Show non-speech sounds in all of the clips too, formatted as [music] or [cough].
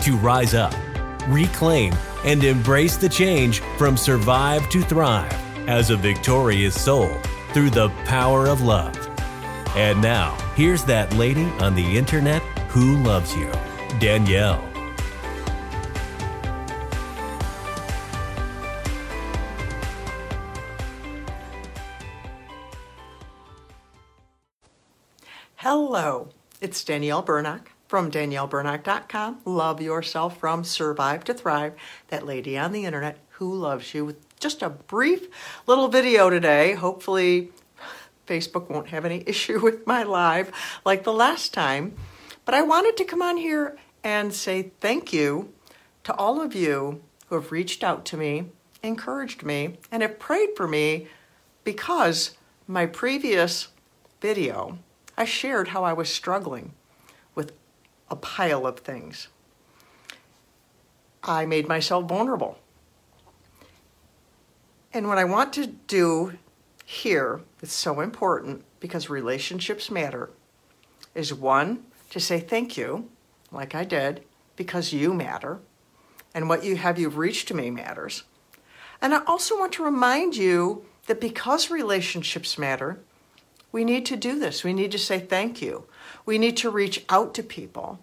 to rise up, reclaim, and embrace the change from survive to thrive as a victorious soul through the power of love. And now, here's that lady on the internet who loves you, Danielle. Hello, it's Danielle Bernock from daniellebernock.com. Love yourself from Survive to Thrive, that lady on the internet who loves you. With just a brief little video today. Hopefully, Facebook won't have any issue [laughs] with my live like the last time. But I wanted to come on here and say thank you to all of you who have reached out to me, encouraged me, and have prayed for me because my previous video I shared how I was struggling a pile of things. I made myself vulnerable. And what I want to do here is so important because relationships matter is one, to say thank you, like I did, because you matter, and what you have you've reached to me matters. And I also want to remind you that because relationships matter, we need to do this. We need to say thank you. We need to reach out to people.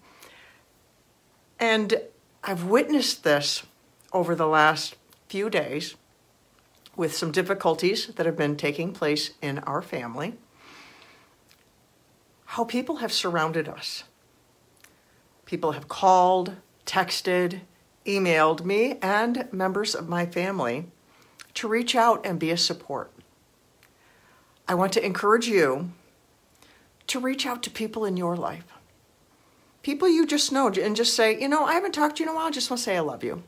And I've witnessed this over the last few days with some difficulties that have been taking place in our family. How people have surrounded us. People have called, texted, emailed me, and members of my family to reach out and be a support. I want to encourage you to reach out to people in your life. People you just know and just say, you know, I haven't talked to you in a while, I just want to say I love you.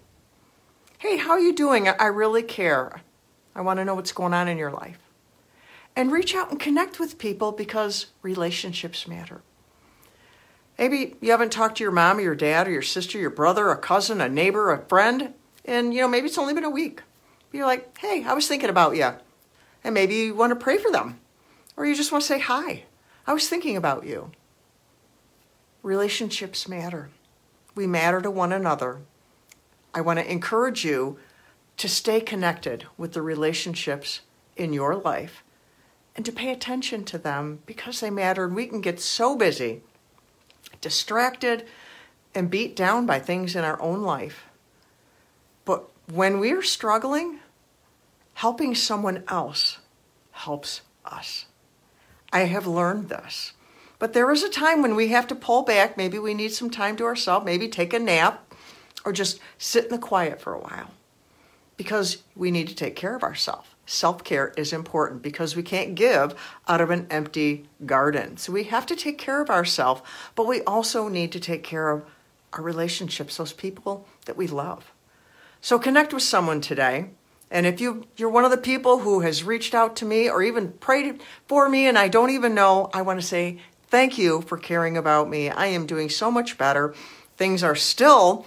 Hey, how are you doing? I really care. I want to know what's going on in your life. And reach out and connect with people because relationships matter. Maybe you haven't talked to your mom or your dad or your sister, your brother, a cousin, a neighbor, a friend, and you know, maybe it's only been a week. You're like, hey, I was thinking about you and maybe you want to pray for them, or you just want to say hi. I was thinking about you. Relationships matter. We matter to one another. I want to encourage you to stay connected with the relationships in your life and to pay attention to them because they matter. And we can get so busy, distracted, and beat down by things in our own life. But when we're struggling, helping someone else helps us. I have learned this. But there is a time when we have to pull back. Maybe we need some time to ourselves, maybe take a nap, or just sit in the quiet for a while because we need to take care of ourselves. Self care is important because we can't give out of an empty garden. So we have to take care of ourselves, but we also need to take care of our relationships, those people that we love. So connect with someone today. And if you, you're one of the people who has reached out to me or even prayed for me and I don't even know, I want to say thank you for caring about me. I am doing so much better. Things are still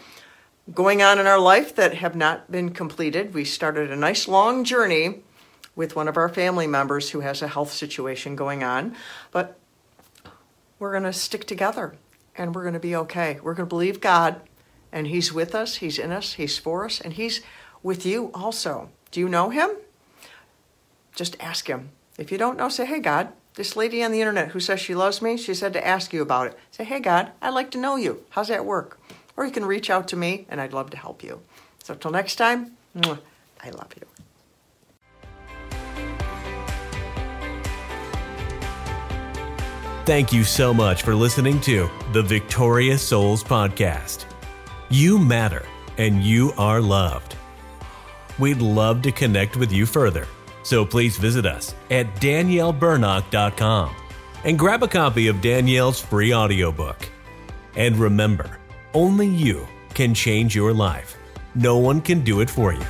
going on in our life that have not been completed. We started a nice long journey with one of our family members who has a health situation going on, but we're going to stick together and we're going to be okay. We're going to believe God and He's with us, He's in us, He's for us, and He's with you also. Do you know him? Just ask him. If you don't know, say, hey, God, this lady on the internet who says she loves me, she said to ask you about it. Say, hey, God, I'd like to know you. How's that work? Or you can reach out to me and I'd love to help you. So, till next time, I love you. Thank you so much for listening to the Victorious Souls Podcast. You matter and you are loved. We'd love to connect with you further. So please visit us at daniellebernock.com and grab a copy of Danielle's free audiobook. And remember, only you can change your life. No one can do it for you.